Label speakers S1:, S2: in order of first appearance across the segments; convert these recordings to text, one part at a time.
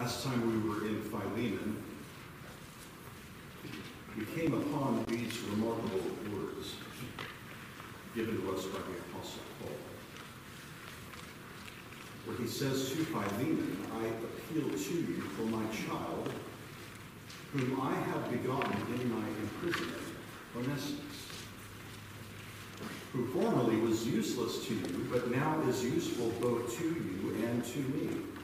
S1: Last time we were in Philemon, we came upon these remarkable words given to us by the Apostle Paul, where he says to Philemon, I appeal to you for my child, whom I have begotten in my imprisonment, Onesimus, who formerly was useless to you, but now is useful both to you and to me.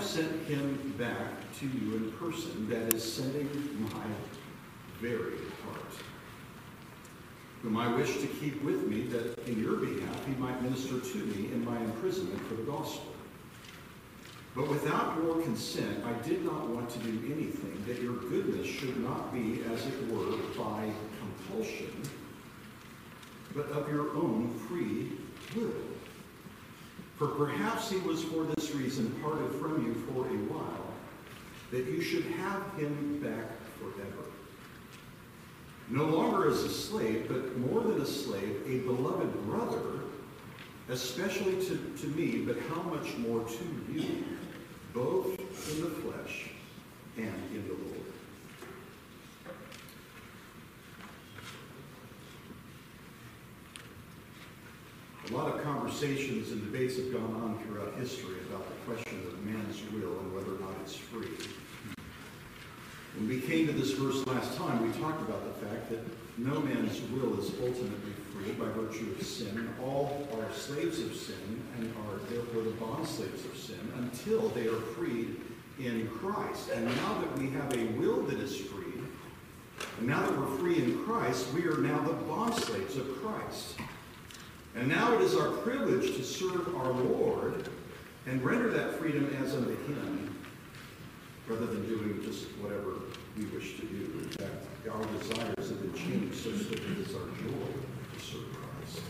S1: Have sent him back to you in person, that is, sending my very heart, whom I wish to keep with me, that in your behalf he might minister to me in my imprisonment for the gospel. But without your consent, I did not want to do anything that your goodness should not be, as it were, by compulsion, but of your own free will. For perhaps he was for this reason parted from you for a while, that you should have him back forever. No longer as a slave, but more than a slave, a beloved brother, especially to, to me, but how much more to you, both in the flesh and in the Lord. A lot of conversations and debates have gone on throughout history about the question of man's will and whether or not it's free. When we came to this verse last time, we talked about the fact that no man's will is ultimately free by virtue of sin. All are slaves of sin and are therefore the bond slaves of sin until they are freed in Christ. And now that we have a will that is free, and now that we're free in Christ, we are now the bond slaves of Christ. And now it is our privilege to serve our Lord and render that freedom as unto him, rather than doing just whatever we wish to do. In fact, our desires have been changed such that it is our joy to serve Christ.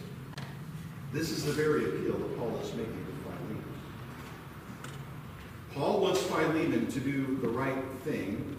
S1: This is the very appeal that Paul is making to Philemon. Paul wants Philemon to do the right thing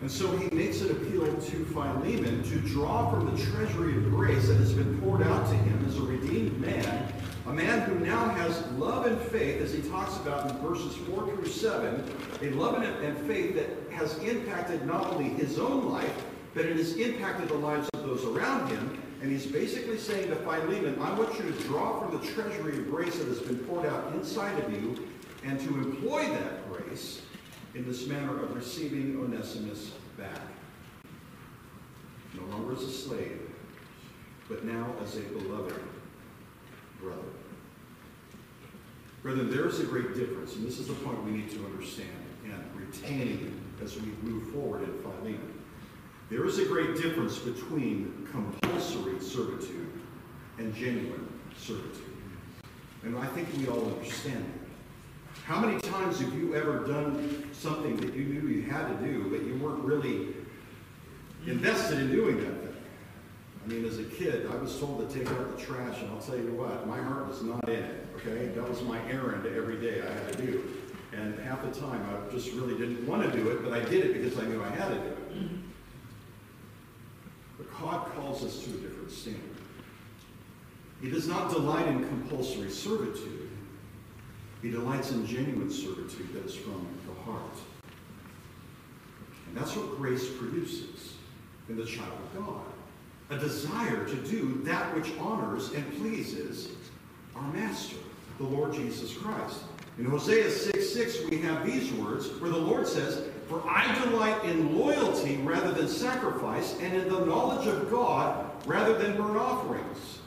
S1: and so he makes an appeal to Philemon to draw from the treasury of grace that has been poured out to him as a redeemed man, a man who now has love and faith, as he talks about in verses 4 through 7, a love and faith that has impacted not only his own life, but it has impacted the lives of those around him. And he's basically saying to Philemon, I want you to draw from the treasury of grace that has been poured out inside of you and to employ that grace in this manner of receiving Onesimus back. No longer as a slave, but now as a beloved brother. Brethren, there is a great difference, and this is the point we need to understand and retain as we move forward in Philemon. There is a great difference between compulsory servitude and genuine servitude. And I think we all understand. How many times have you ever done something that you knew you had to do, but you weren't really invested in doing that thing? I mean, as a kid, I was told to take out the trash, and I'll tell you what, my heart was not in it, okay? That was my errand every day I had to do. And half the time, I just really didn't want to do it, but I did it because I knew I had to do it. But God calls us to a different standard. He does not delight in compulsory servitude. He delights in genuine servitude that is from the heart. And that's what grace produces in the child of God. A desire to do that which honors and pleases our Master, the Lord Jesus Christ. In Hosea 6 6, we have these words where the Lord says, For I delight in loyalty rather than sacrifice, and in the knowledge of God rather than burnt offerings.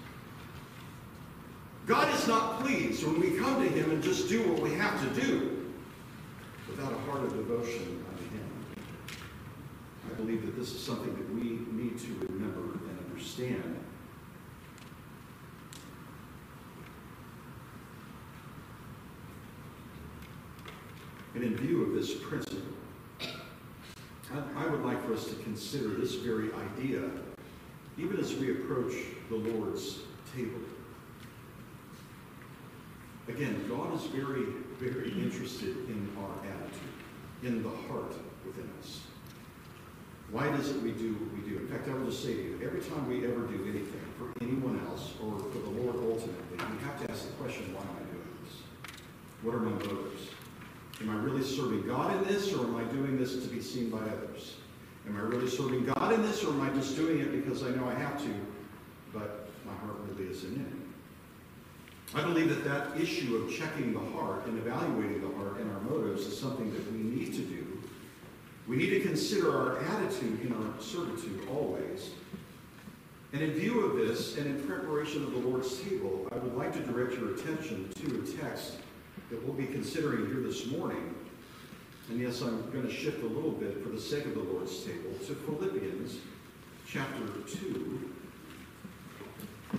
S1: God is not pleased when we come to Him and just do what we have to do without a heart of devotion unto Him. I believe that this is something that we need to remember and understand. And in view of this principle, I, I would like for us to consider this very idea even as we approach the Lord's table. Again, God is very, very interested in our attitude, in the heart within us. Why does it we do what we do? In fact, I will just say to you, every time we ever do anything for anyone else or for the Lord ultimately, we have to ask the question, why am I doing this? What are my motives? Am I really serving God in this, or am I doing this to be seen by others? Am I really serving God in this, or am I just doing it because I know I have to, but my heart really isn't in it? I believe that that issue of checking the heart and evaluating the heart and our motives is something that we need to do. We need to consider our attitude in our servitude always. And in view of this, and in preparation of the Lord's table, I would like to direct your attention to a text that we'll be considering here this morning. And yes, I'm going to shift a little bit for the sake of the Lord's table to Philippians chapter 2,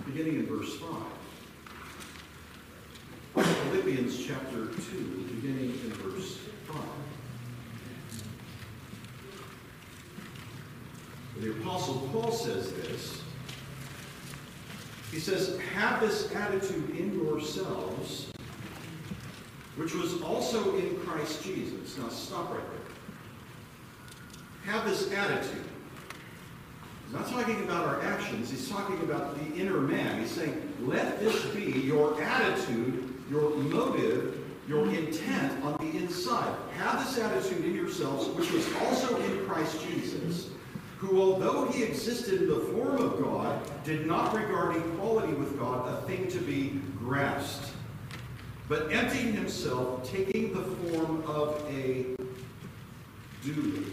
S1: beginning in verse 5. Philippians chapter 2, beginning in verse 5. The Apostle Paul says this. He says, Have this attitude in yourselves, which was also in Christ Jesus. Now stop right there. Have this attitude. He's not talking about our actions, he's talking about the inner man. He's saying, let this be your attitude, your motive, your intent on the inside. Have this attitude in yourselves, which was also in Christ Jesus, who, although he existed in the form of God, did not regard equality with God a thing to be grasped but emptying himself, taking the form of a doulou,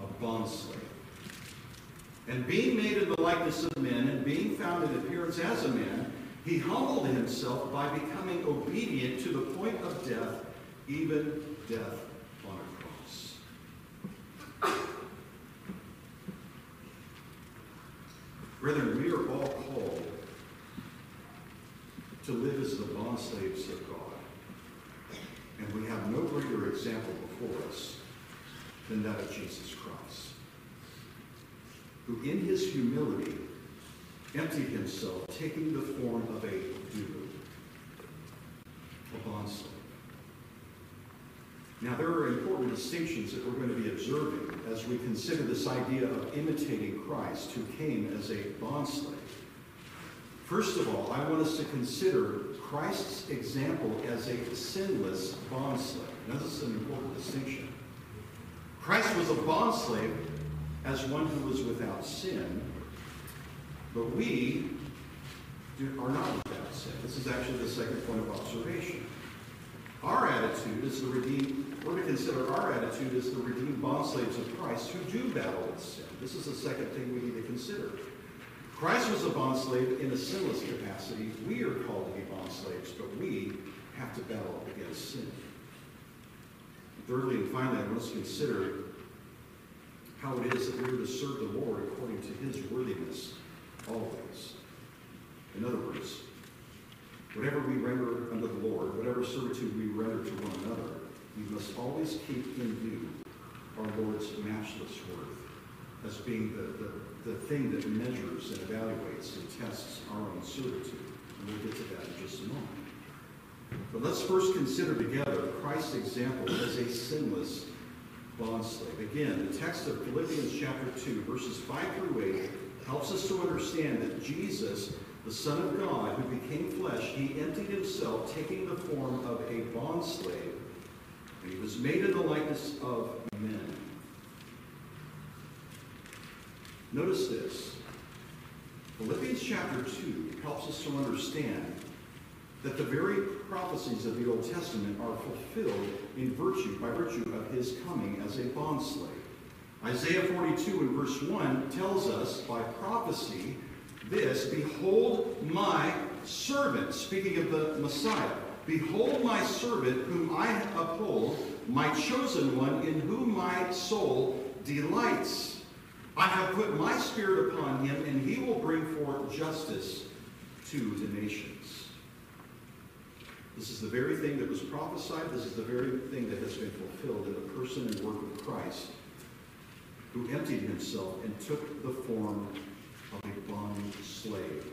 S1: a bondslave. And being made in the likeness of men, and being found in appearance as a man, he humbled himself by becoming obedient to the point of death, even death on a cross. Brethren, we are all called to live as the bond slaves of God. And we have no greater example before us than that of Jesus Christ, who in his humility emptied himself, taking the form of a dude, a bond slave. Now, there are important distinctions that we're going to be observing as we consider this idea of imitating Christ, who came as a bond slave. First of all, I want us to consider Christ's example as a sinless bondslave. Now, this is an important distinction. Christ was a bondslave as one who was without sin, but we are not without sin. This is actually the second point of observation. Our attitude is the redeemed, we're to consider our attitude as the redeemed bondslaves of Christ who do battle with sin. This is the second thing we need to consider. Christ was a bondslave in a sinless capacity. We are called to be bondslaves, but we have to battle against sin. Thirdly and finally, I to consider how it is that we are to serve the Lord according to his worthiness always. In other words, whatever we render unto the Lord, whatever servitude we render to one another, we must always keep in view our Lord's matchless worth as being the, the the thing that measures and evaluates and tests our own servitude. And we'll get to that in just a moment. But let's first consider together Christ's example as a sinless bondslave. Again, the text of Philippians chapter 2, verses 5 through 8, helps us to understand that Jesus, the Son of God, who became flesh, he emptied himself, taking the form of a bondslave, and he was made in the likeness of men. Notice this. Philippians chapter 2 helps us to understand that the very prophecies of the Old Testament are fulfilled in virtue, by virtue of his coming as a bondslave. Isaiah 42 and verse 1 tells us by prophecy this, Behold my servant, speaking of the Messiah. Behold my servant whom I uphold, my chosen one in whom my soul delights. I have put my spirit upon him, and he will bring forth justice to the nations. This is the very thing that was prophesied. This is the very thing that has been fulfilled in the person and work of Christ, who emptied himself and took the form of a bond slave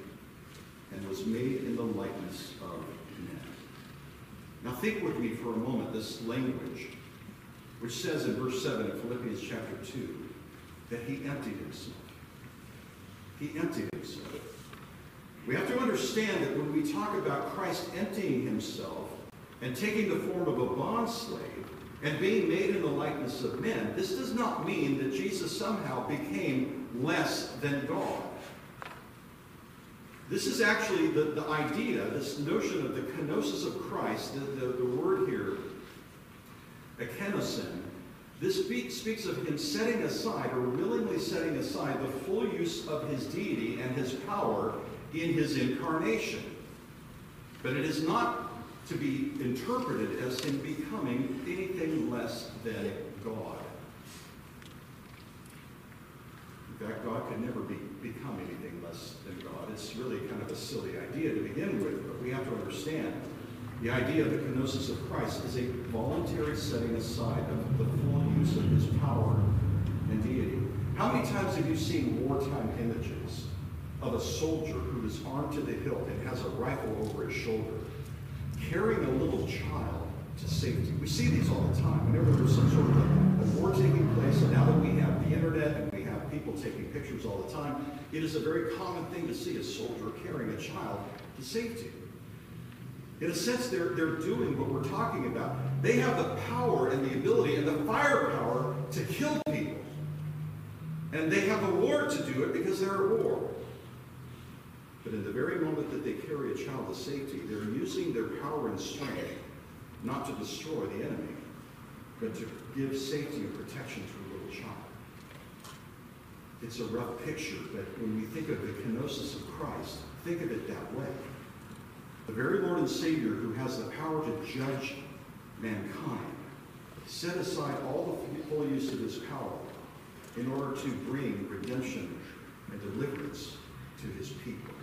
S1: and was made in the likeness of men. Now think with me for a moment this language, which says in verse 7 of Philippians chapter 2, that he emptied himself. He emptied himself. We have to understand that when we talk about Christ emptying himself, and taking the form of a bondslave, and being made in the likeness of men, this does not mean that Jesus somehow became less than God. This is actually the, the idea, this notion of the kenosis of Christ, the, the, the word here, ekenosin, this speak, speaks of him setting aside or willingly setting aside the full use of his deity and his power in his incarnation. But it is not to be interpreted as him becoming anything less than God. In fact, God could never be, become anything less than God. It's really kind of a silly idea to begin with, but we have to understand the idea of the kenosis of Christ is a voluntary setting aside of the full use of his power and deity. How many times have you seen wartime images of a soldier who is armed to the hilt and has a rifle over his shoulder, carrying a little child to safety? We see these all the time. Whenever there's some sort of a, war taking place, and now that we have the internet and we have people taking pictures all the time, it is a very common thing to see a soldier carrying a child to safety. In a sense, they're, they're doing what we're talking about. They have the power and the ability and the firepower to kill people. And they have a war to do it because they're at war. But in the very moment that they carry a child to safety, they're using their power and strength not to destroy the enemy, but to give safety and protection to a little child. It's a rough picture, but when we think of the kenosis of Christ, think of it that way. The very Lord and Savior who has the power to judge mankind set aside all the full use of his power in order to bring redemption and deliverance to his people.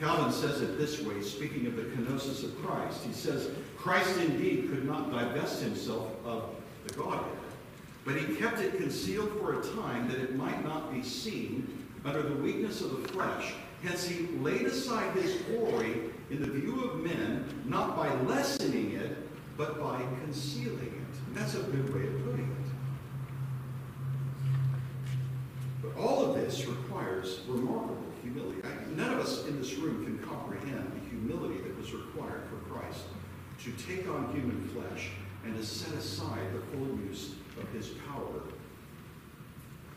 S1: Calvin says it this way, speaking of the kenosis of Christ. He says, Christ indeed could not divest himself of the Godhead, but he kept it concealed for a time that it might not be seen under the weakness of the flesh Hence he laid aside his glory in the view of men, not by lessening it, but by concealing it. And that's a good way of putting it. But all of this requires remarkable humility. None of us in this room can comprehend the humility that was required for Christ to take on human flesh and to set aside the full use of his power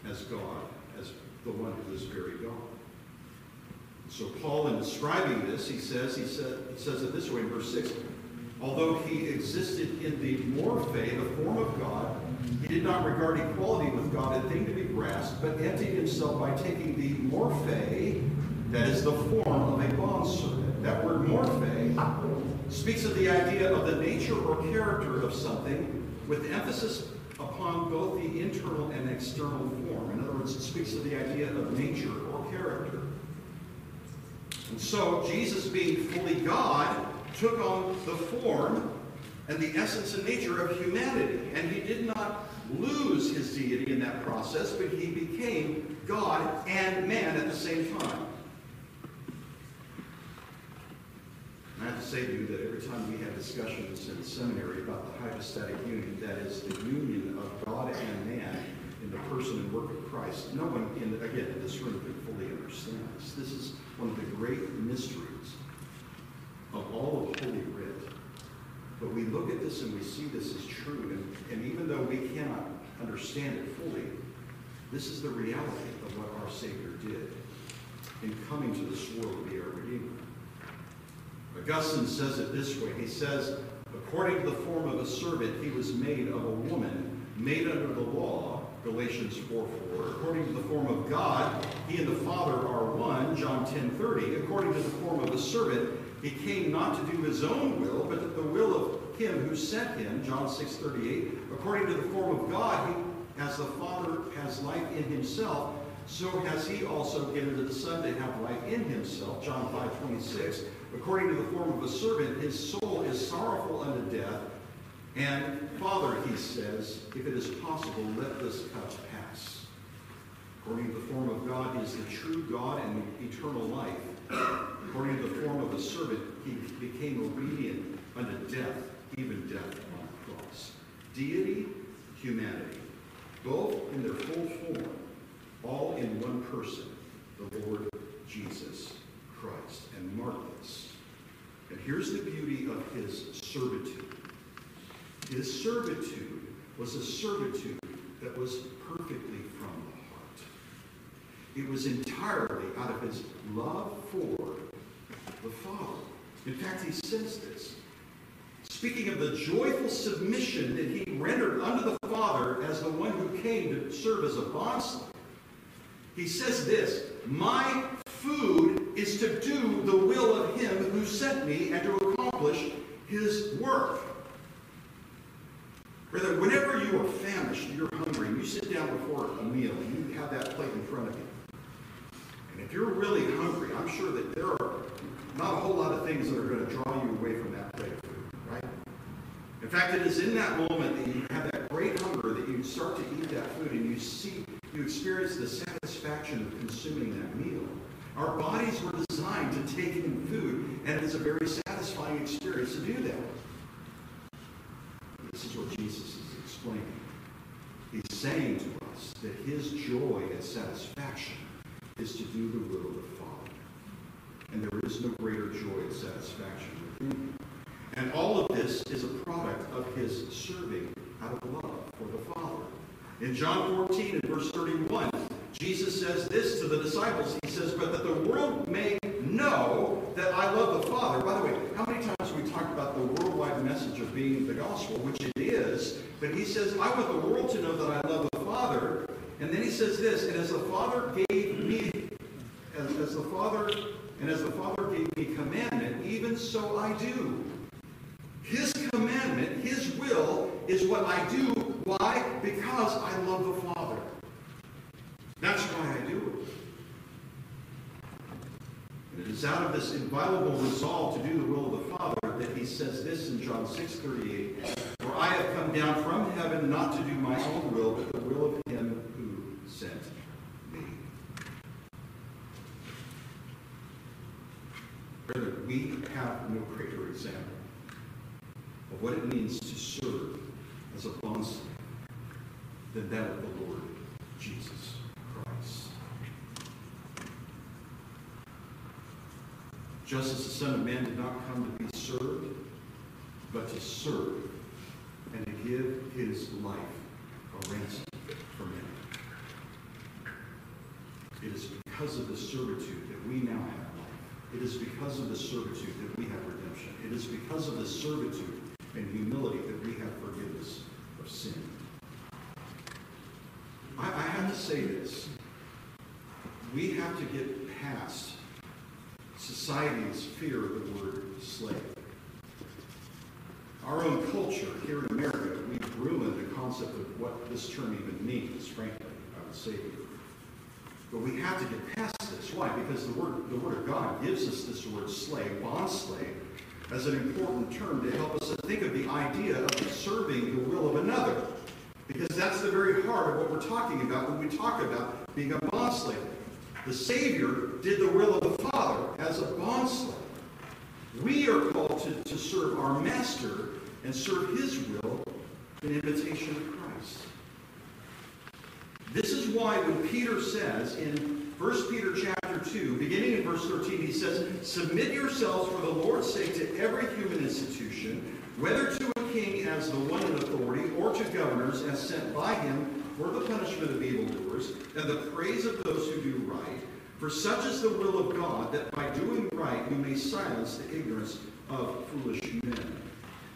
S1: as God, as the one who is very God. So Paul, in describing this, he says, he, said, he says it this way in verse 6, although he existed in the morphe, the form of God, he did not regard equality with God a thing to be grasped, but emptied himself by taking the morphe, that is the form of a bondservant. That word morphe speaks of the idea of the nature or character of something with emphasis upon both the internal and external form. In other words, it speaks of the idea of nature or character. And so Jesus, being fully God, took on the form and the essence and nature of humanity. And he did not lose his deity in that process, but he became God and man at the same time. I have to say to you that every time we have discussions in seminary about the hypostatic union, that is the union of God and man in the person and work of Christ, no one, in, again, in this room can fully understand this. This is one of the great mysteries of all of Holy Writ. But we look at this and we see this as true, and, and even though we cannot understand it fully, this is the reality of what our Savior did in coming to this world to be our Redeemer. Augustine says it this way. He says, according to the form of a servant, he was made of a woman, made under the law, Galatians 4 4. According to the form of God, he and the Father are one, John 10 30. According to the form of a servant, he came not to do his own will, but the will of him who sent him, John 6 38. According to the form of God, he, as the Father has life in himself, so has he also given to the Son to have life in himself, John 5 26. According to the form of a servant, his soul is sorrowful unto death, and Father, he says, if it is possible, let this cup pass. According to the form of God, he is the true God and eternal life. According to the form of a servant, he became obedient unto death, even death on the cross. Deity, humanity, both in their full form, all in one person, the Lord Jesus Christ. And mark this. And here's the beauty of his servitude. His servitude was a servitude that was perfectly from the heart. It was entirely out of his love for the Father. In fact, he says this. Speaking of the joyful submission that he rendered unto the Father as the one who came to serve as a bondslave, he says this My food is to do the will of him who sent me and to accomplish his work. Brother, whenever you are famished, you're hungry, and you sit down before a meal and you have that plate in front of you. And if you're really hungry, I'm sure that there are not a whole lot of things that are going to draw you away from that plate of food, right? In fact, it is in that moment that you have that great hunger that you start to eat that food and you see, you experience the satisfaction of consuming that meal. Our bodies were designed to take in food, and it is a very satisfying experience to do that. This is what Jesus is explaining. He's saying to us that his joy and satisfaction is to do the will of the Father. And there is no greater joy and satisfaction within him. And all of this is a product of his serving out of love for the Father. In John 14 and verse 31, Jesus says this to the disciples. He says, But that the world may know that I love the Father. By the way, how many times we talked about the worldwide message of being the gospel, which it is, but he says, I want the world to know that I love the Father. And then he says this, and as the Father gave me, as, as the Father, and as the Father gave me commandment, even so I do. His commandment, his will, is what I do. Why? Because I love the Father. That's why I do it. And it is out of this inviolable resolve to do the will of the Father that he says this in John 6 38. For I have come down from heaven not to do my own will, but the will of him who sent me. We have no greater example of what it means to serve as a bondslave than that of the Lord Jesus Christ. Just as the Son of Man did not come to be served, but to serve and to give his life a ransom for many. It is because of the servitude that we now have life. It is because of the servitude that we have redemption. It is because of the servitude and humility that we have forgiveness of sin. I, I have to say this. We have to get past society's fear of the word slave. Our own culture here in America, we've ruined the concept of what this term even means, frankly, I would say to you. But we have to get past this. Why? Because the word, the word of God gives us this word slave, bond slave, as an important term to help us to think of the idea of serving the will of another. Because that's the very heart of what we're talking about when we talk about being a bondslave. The Savior did the will of the Father as a bondslave. We are called to, to serve our Master and serve His will in imitation of Christ. This is why when Peter says in 1 Peter chapter 2, beginning in verse 13, he says, Submit yourselves for the Lord's sake to every human institution, whether to a king as the one in authority, or to governors as sent by him for the punishment of evildoers, and the praise of those who do right. For such is the will of God, that by doing right you may silence the ignorance of foolish men.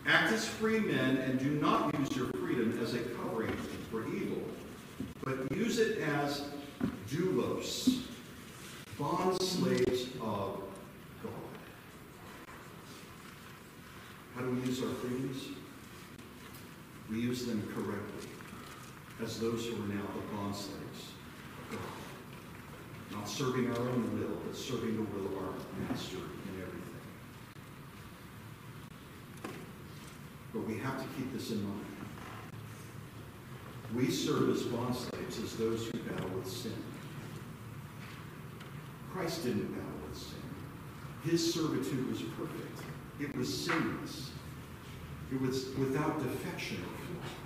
S1: Act as free men, and do not use your freedom as a covering for evil, but use it as doulos, bond slaves of God. How do we use our freedoms? We use them correctly, as those who are now the bondslaves of God. Not serving our own will, but serving the will of our Master in everything. But we have to keep this in mind. We serve as bondslaves as those who battle with sin. Christ didn't battle with sin. His servitude was perfect. It was sinless. It was without defection or flaw.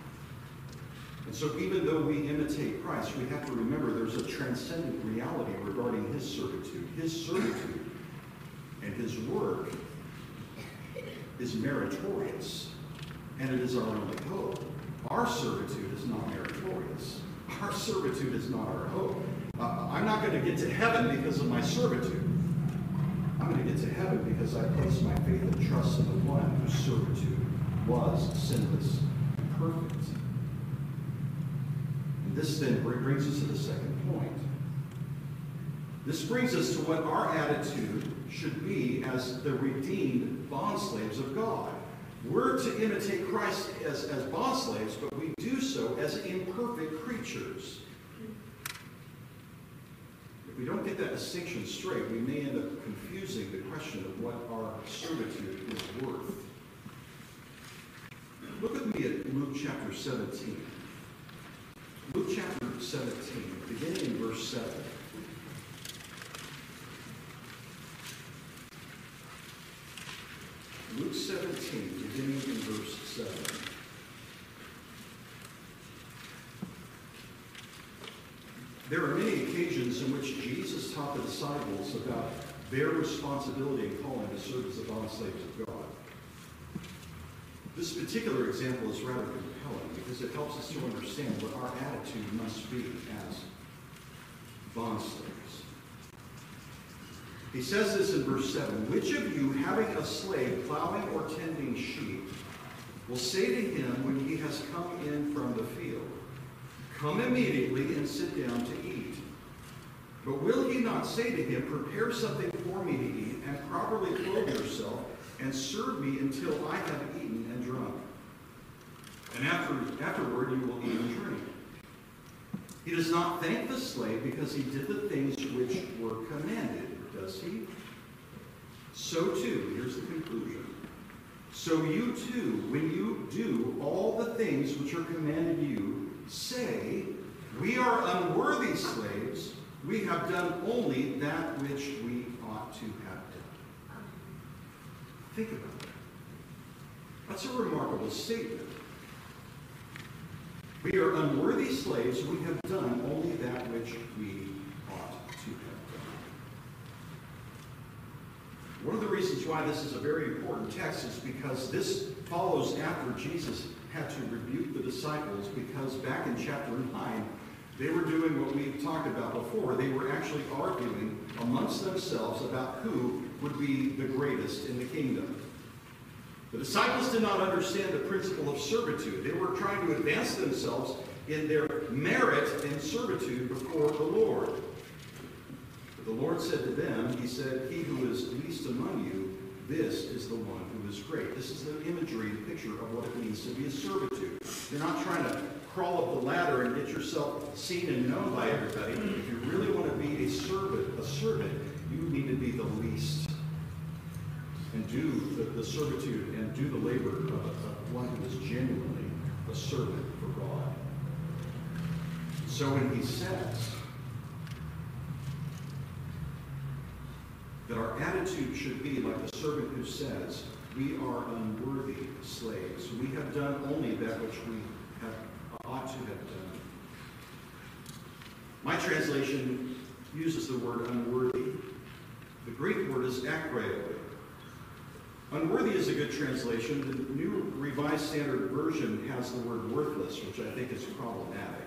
S1: And so even though we imitate Christ, we have to remember there's a transcendent reality regarding his servitude. His servitude and his work is meritorious, and it is our only hope. Our servitude is not meritorious. Our servitude is not our hope. Uh, I'm not going to get to heaven because of my servitude. I'm going to get to heaven because I place my faith and trust in the one whose servitude was sinless and perfect. This then brings us to the second point. This brings us to what our attitude should be as the redeemed bondslaves of God. We're to imitate Christ as, as bondslaves, but we do so as imperfect creatures. If we don't get that distinction straight, we may end up confusing the question of what our servitude is worth. Look with me at Luke chapter 17. Luke chapter 17, beginning in verse 7. Luke 17, beginning in verse 7. There are many occasions in which Jesus taught the disciples about their responsibility and calling to serve as the bond slaves of God. This particular example is rather compelling because it helps us to understand what our attitude must be as bond slaves. He says this in verse 7 Which of you, having a slave plowing or tending sheep, will say to him when he has come in from the field, Come immediately and sit down to eat? But will he not say to him, Prepare something for me to eat, and properly clothe yourself, and serve me until I have eaten and drunk? And after, afterward you will eat and drink. He does not thank the slave because he did the things which were commanded does he? So too, here's the conclusion. So you too, when you do all the things which are commanded you, say, We are unworthy slaves, we have done only that which we ought to have done. Think about that. That's a remarkable statement. We are unworthy slaves, we have done only that which we ought to have done. One of the reasons why this is a very important text is because this follows after Jesus had to rebuke the disciples because back in chapter 9, they were doing what we've talked about before. They were actually arguing amongst themselves about who would be the greatest in the kingdom. The disciples did not understand the principle of servitude. They were trying to advance themselves in their merit and servitude before the Lord. But The Lord said to them, He said, He who is least among you, this is the one who is great. This is the imagery, the picture of what it means to be a servitude. You're not trying to crawl up the ladder and get yourself seen and known by everybody. If you really want to be a servant, a servant, you need to be the least. And do the, the servitude and do the labor of, of one who is genuinely a servant for God. So when he says, that our attitude should be like the servant who says, We are unworthy slaves. We have done only that which we have, ought to have done. My translation uses the word unworthy. The Greek word is akreo. Unworthy is a good translation. The New Revised Standard Version has the word worthless, which I think is problematic.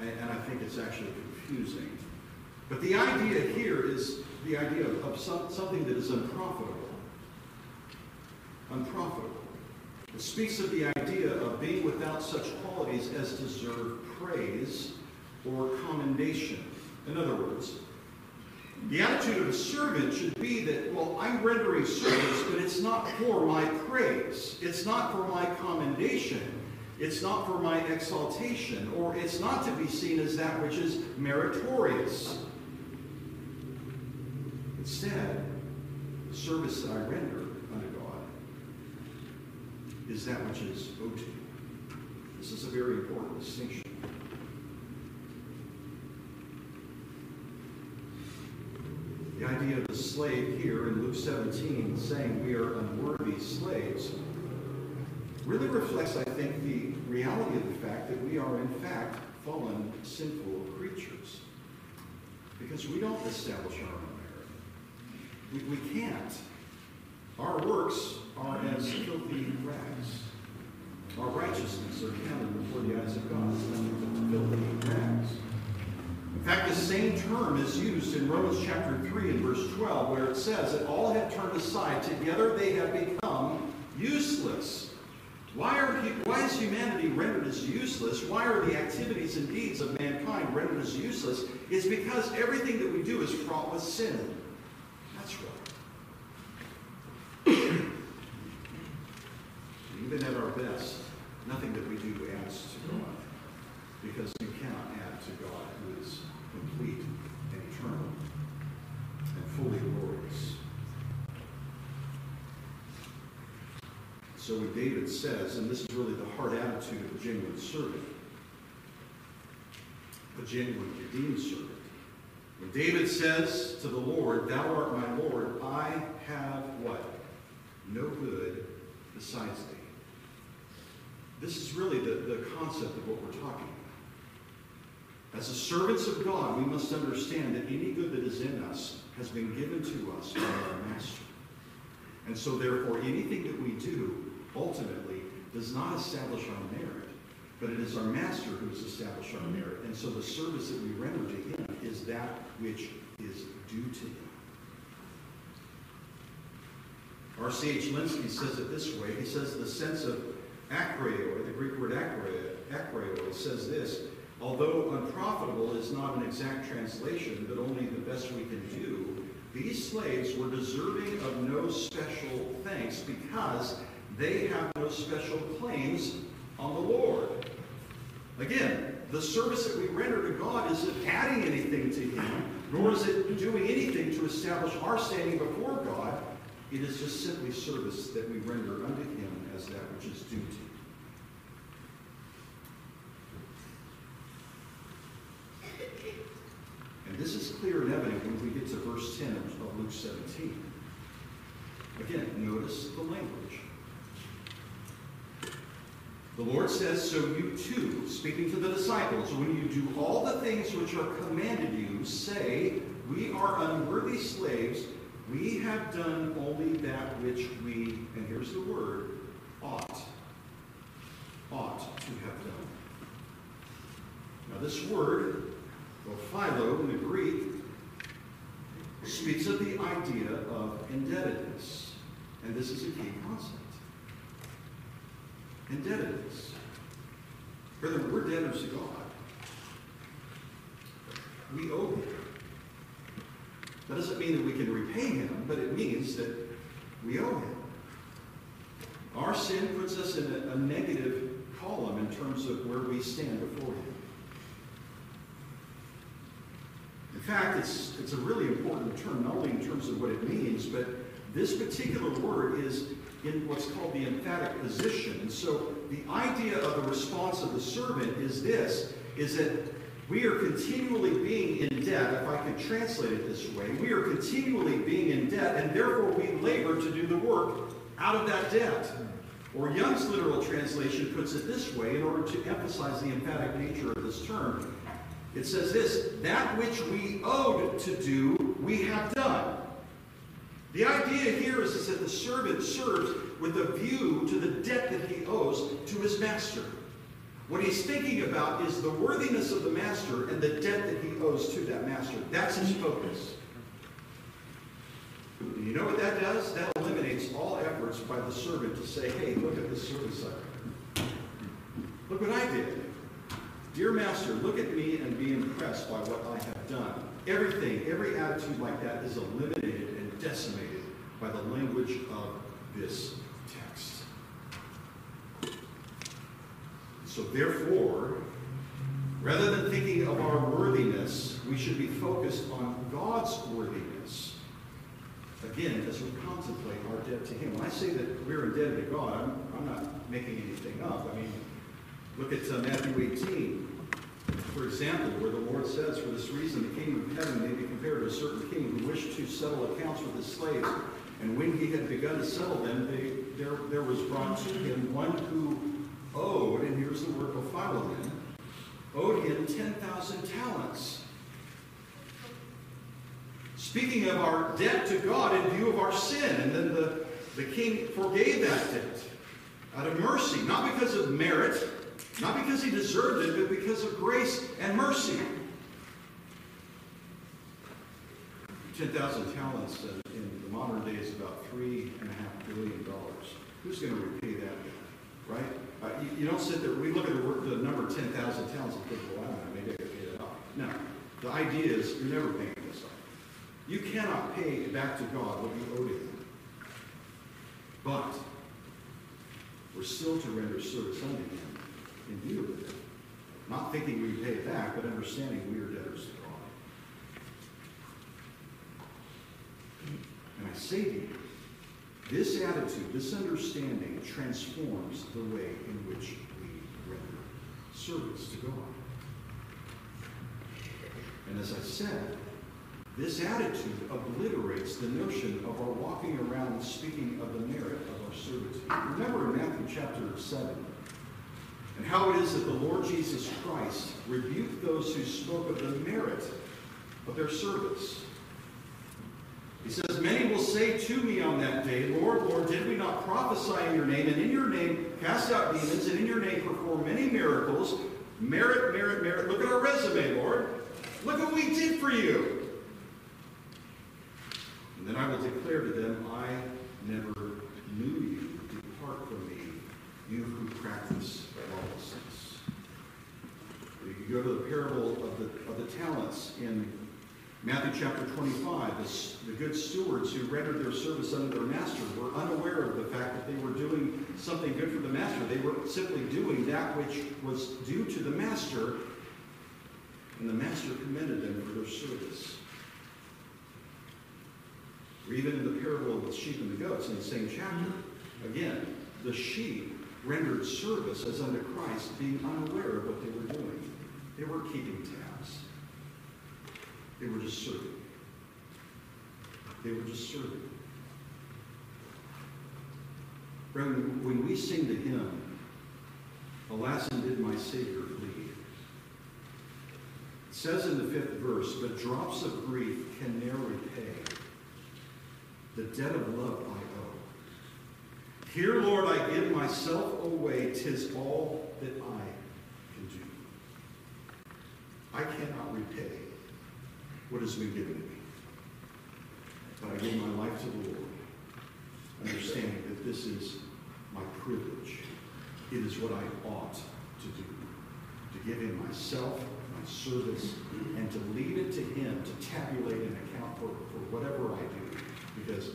S1: And I think it's actually confusing. But the idea here is the idea of, of some, something that is unprofitable. Unprofitable. It speaks of the idea of being without such qualities as deserve praise or commendation. In other words, the attitude of a servant should be that, well, I'm rendering service, but it's not for my praise. It's not for my commendation. It's not for my exaltation. Or it's not to be seen as that which is meritorious. Instead, the service that I render unto God is that which is owed to me. This is a very important distinction. The idea of the slave here in Luke 17 saying we are unworthy slaves really reflects, I think, the reality of the fact that we are, in fact, fallen, sinful creatures. Because we don't establish our own we, we can't. Our works are as filthy rags. Our righteousness are counted before the eyes of God as filthy rags. In fact, the same term is used in Romans chapter 3 and verse 12, where it says that all have turned aside. Together they have become useless. Why, are, why is humanity rendered as useless? Why are the activities and deeds of mankind rendered as useless? It's because everything that we do is fraught with sin. That's right. Even at our best, nothing that we do adds to God. Because you cannot add to God who is complete and eternal and fully glorious. So when David says, and this is really the heart attitude of a genuine servant, a genuine redeemed servant. When David says to the Lord, Thou art my Lord, I have what? No good besides thee. This is really the, the concept of what we're talking about. As the servants of God, we must understand that any good that is in us has been given to us by our Master. And so therefore, anything that we do ultimately does not establish our merit, but it is our master who has established our merit. And so the service that we render to him is that which is due to him. R.C.H. Lenski says it this way. He says the sense of akreo, the Greek word akreo, says this, although unprofitable is not an exact translation, but only the best we can do, these slaves were deserving of no special thanks because they have no special claims on the Lord. Again, the service that we render to God isn't adding anything to Him, nor is it doing anything to establish our standing before God. It is just simply service that we render unto Him as that which is due to Him. And this is clear and evident when we get to verse 10 of Luke 17. Again, notice the language. The Lord says, So you too, speaking to the disciples, when you do all the things which are commanded you, say, We are unworthy slaves. We have done only that which we, and here's the word, ought, ought to have done. Now this word, or philo in the Greek, speaks of the idea of indebtedness. And this is a key concept indebtedness. Brethren, we're debtors to God. We owe Him. That doesn't mean that we can repay Him, but it means that we owe Him. Our sin puts us in a, a negative column in terms of where we stand before Him. In fact, it's, it's a really important term, not only in terms of what it means, but this particular word is in what's called the emphatic position. And so the idea of the response of the servant is this, is that we are continually being in debt, if I could translate it this way. We are continually being in debt, and therefore we labor to do the work out of that debt. Or Young's literal translation puts it this way in order to emphasize the emphatic nature of this term. It says this, that which we owed to do, we have done. The idea here is, is that the servant serves with a view to the debt that he owes to his master. What he's thinking about is the worthiness of the master and the debt that he owes to that master. That's his focus. And you know what that does? That eliminates all efforts by the servant to say, hey, look at this service I. Look what I did. Dear master, look at me and be impressed by what I have done. Everything, every attitude like that is eliminated decimated by the language of this text. So therefore, rather than thinking of our worthiness, we should be focused on God's worthiness. Again, as we contemplate our debt to Him. When I say that we're indebted to God, I'm, I'm not making anything up. I mean, look at uh, Matthew 18. For example, where the Lord says, For this reason the kingdom of heaven may be compared to a certain king who wished to settle accounts with his slaves. And when he had begun to settle them, they, there, there was brought to him one who owed, and here's the word ophilomen, owed him 10,000 talents. Speaking of our debt to God in view of our sin, and then the, the king forgave that debt out of mercy, not because of merit, not because he deserved it, but because of grace and mercy. 10,000 talents in the modern day is about $3.5 billion. Who's going to repay that right? Uh, you, you, don't sit there, we look at the, the number 10,000 talents and think, well, I don't know, maybe I could pay it off. No. The idea is you're never paying this off. You cannot pay back to God what you owe to Him. But we're still to render service unto Him in of. Not thinking we pay it back, but understanding we are debtors to God. And I say to you, this attitude, this understanding transforms the way in which we render service to God. And as I said, this attitude obliterates the notion of our walking around speaking of the merit of our servitude. Remember in Matthew chapter 7, and how it is that the Lord Jesus Christ rebuked those who spoke of the merit of their service. He says, Many will say to me on that day, Lord, Lord, did we not prophesy in your name, and in your name cast out demons, and in your name perform many miracles? Merit, merit, merit. Look at our resume, Lord. Look what we did for you. And then I will declare to them, I never knew you. You who practice lawlessness. You go to the parable of the, of the talents in Matthew chapter 25. The, the good stewards who rendered their service unto their master were unaware of the fact that they were doing something good for the master. They were simply doing that which was due to the master, and the master commended them for their service. Or even in the parable of the sheep and the goats in the same chapter. Again, the sheep rendered service as unto Christ, being unaware of what they were doing. They were keeping tabs. They were just serving. They were just serving. Brethren, when we sing the hymn, Alas, and did my Savior bleed, it says in the fifth verse, but drops of grief can ne'er repay the debt of love. Here, Lord, I give myself away, tis all that I can do. I cannot repay what has been given to me. But I give my life to the Lord, understanding that this is my privilege. It is what I ought to do. To give him myself, my service, and to leave it to him to tabulate and account for, for whatever I do because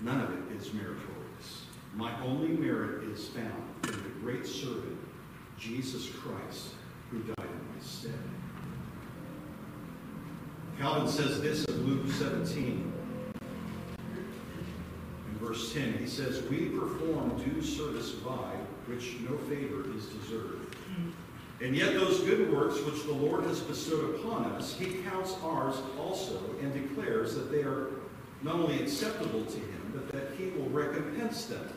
S1: none of it is meritorious. My only merit is found in the great servant, Jesus Christ, who died in my stead. Calvin says this of Luke 17, in verse 10. He says, We perform due service by which no favor is deserved. And yet those good works which the Lord has bestowed upon us, he counts ours also and declares that they are not only acceptable to him, but that he will recompense them.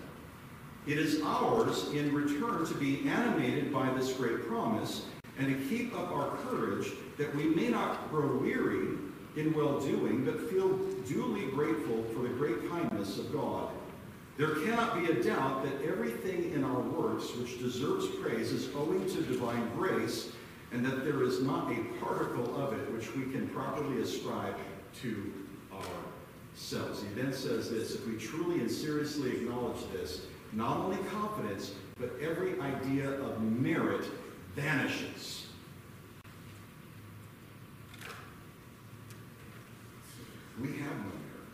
S1: It is ours in return to be animated by this great promise and to keep up our courage that we may not grow weary in well-doing, but feel duly grateful for the great kindness of God. There cannot be a doubt that everything in our works which deserves praise is owing to divine grace, and that there is not a particle of it which we can properly ascribe to ourselves. He then says this, if we truly and seriously acknowledge this, not only confidence, but every idea of merit vanishes. We have no merit.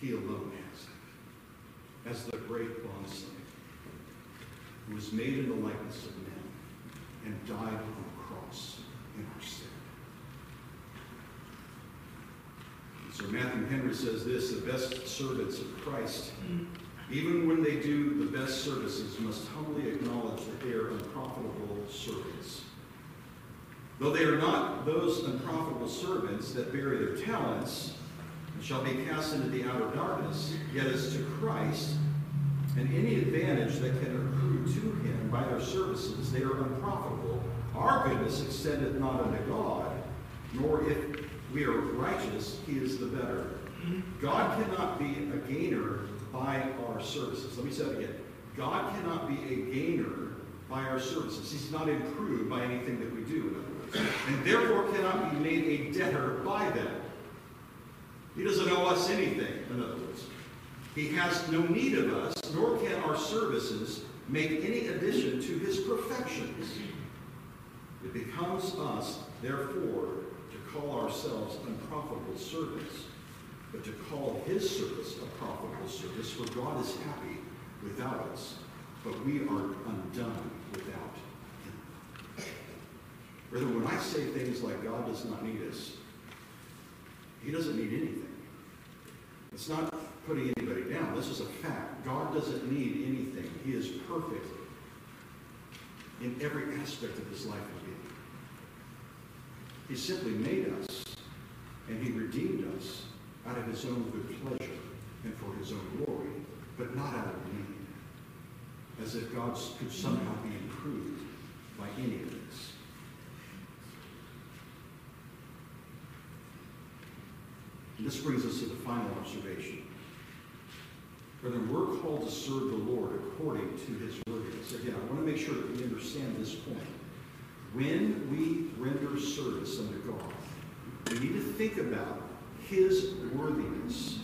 S1: He alone has it. As the great bondslave, who was made in the likeness of men and died on the cross in our stead. So Matthew Henry says this, the best servants of Christ, even when they do the best services, must humbly acknowledge that they are unprofitable servants. Though they are not those unprofitable servants that bury their talents and shall be cast into the outer darkness, yet as to Christ and any advantage that can accrue to him by their services, they are unprofitable. Our goodness extendeth not unto God, nor if we are righteous, he is the better. God cannot be a gainer by our services. Let me say that again. God cannot be a gainer by our services. He's not improved by anything that we do, in other words. And therefore cannot be made a debtor by them. He doesn't owe us anything, in other words. He has no need of us, nor can our services make any addition to his perfections. It becomes us, therefore, to call ourselves unprofitable servants, but to call his service a profitable service, for God is happy without us, but we are undone without him. Brethren, when I say things like God does not need us, he doesn't need anything. It's not putting anybody down. This is a fact. God doesn't need anything. He is perfect in every aspect of his life and being. He simply made us, and he redeemed us out of his own good pleasure and for his own glory, but not out of need, as if God could somehow be improved by any of this. And this brings us to the final observation. Brethren, we're called to serve the Lord according to his worthiness. Again, I want to make sure that we understand this point. When we render service unto God, we need to think about his worthiness.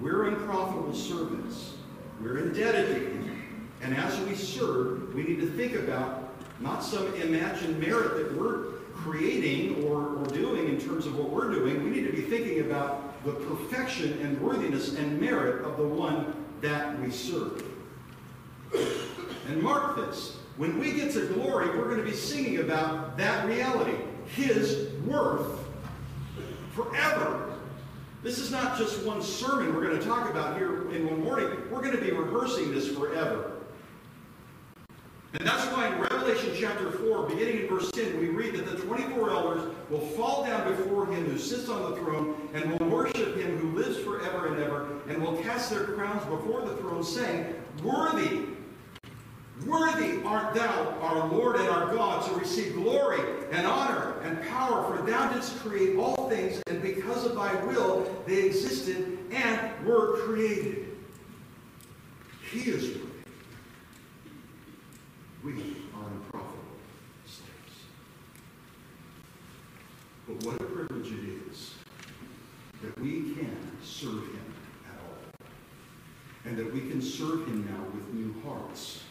S1: We're unprofitable servants. We're indebted to him. And as we serve, we need to think about not some imagined merit that we're creating or, or doing in terms of what we're doing. We need to be thinking about the perfection and worthiness and merit of the one that we serve. And mark this. When we get to glory, we're going to be singing about that reality, his worth forever. This is not just one sermon we're going to talk about here in one morning. We're going to be rehearsing this forever. And that's why in Revelation chapter 4, beginning in verse 10, we read that the 24 elders will fall down before him who sits on the throne and will worship him who lives forever and ever and will cast their crowns before the throne, saying, Worthy, worthy art thou, our Lord and our God, to receive glory and honor and power, for thou didst create all things, and because of thy will they existed and were created. He is worthy. We are unprofitable slaves. But what a privilege it is that we can serve him at all. And that we can serve him now with new hearts.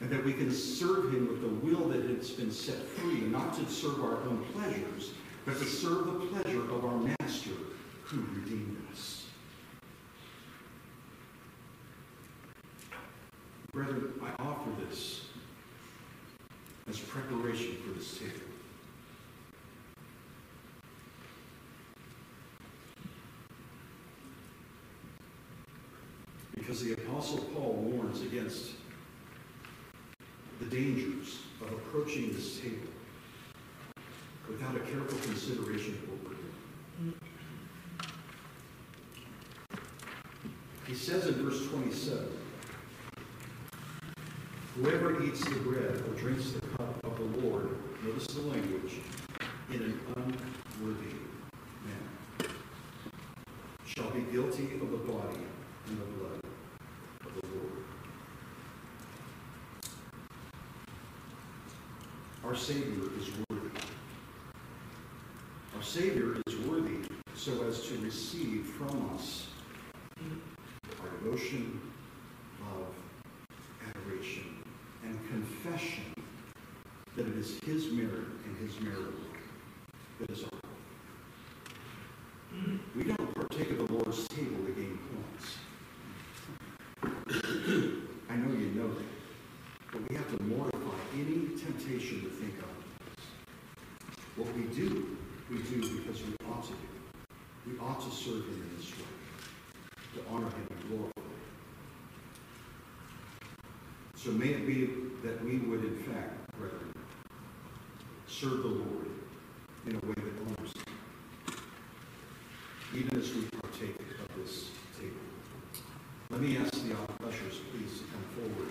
S1: And that we can serve him with the will that has been set free, not to serve our own pleasures, but to serve the pleasure of our Master who redeemed us. Brethren, I offer this as preparation for this table. Because the Apostle Paul warns against the dangers of approaching this table without a careful consideration of what we're doing. He says in verse 27, Whoever eats the bread or drinks the cup of the Lord, notice the language, in an unworthy manner, shall be guilty of the body and the blood of the Lord. Our Savior is worthy. Our Savior is worthy so as to receive from us our devotion, love, adoration, and confession that it is His merit and His merit that is our We don't partake of the Lord's table to gain points. I know you know that. But we have to mortify any temptation to think of. What we do, we do because we ought to do. We ought to serve Him in this way, to honor Him and glorify Him. So may it be that we would, in fact, brethren, serve the Lord in a way that honors Him, even as we partake of this table. Let me ask the ushers, please, to come forward.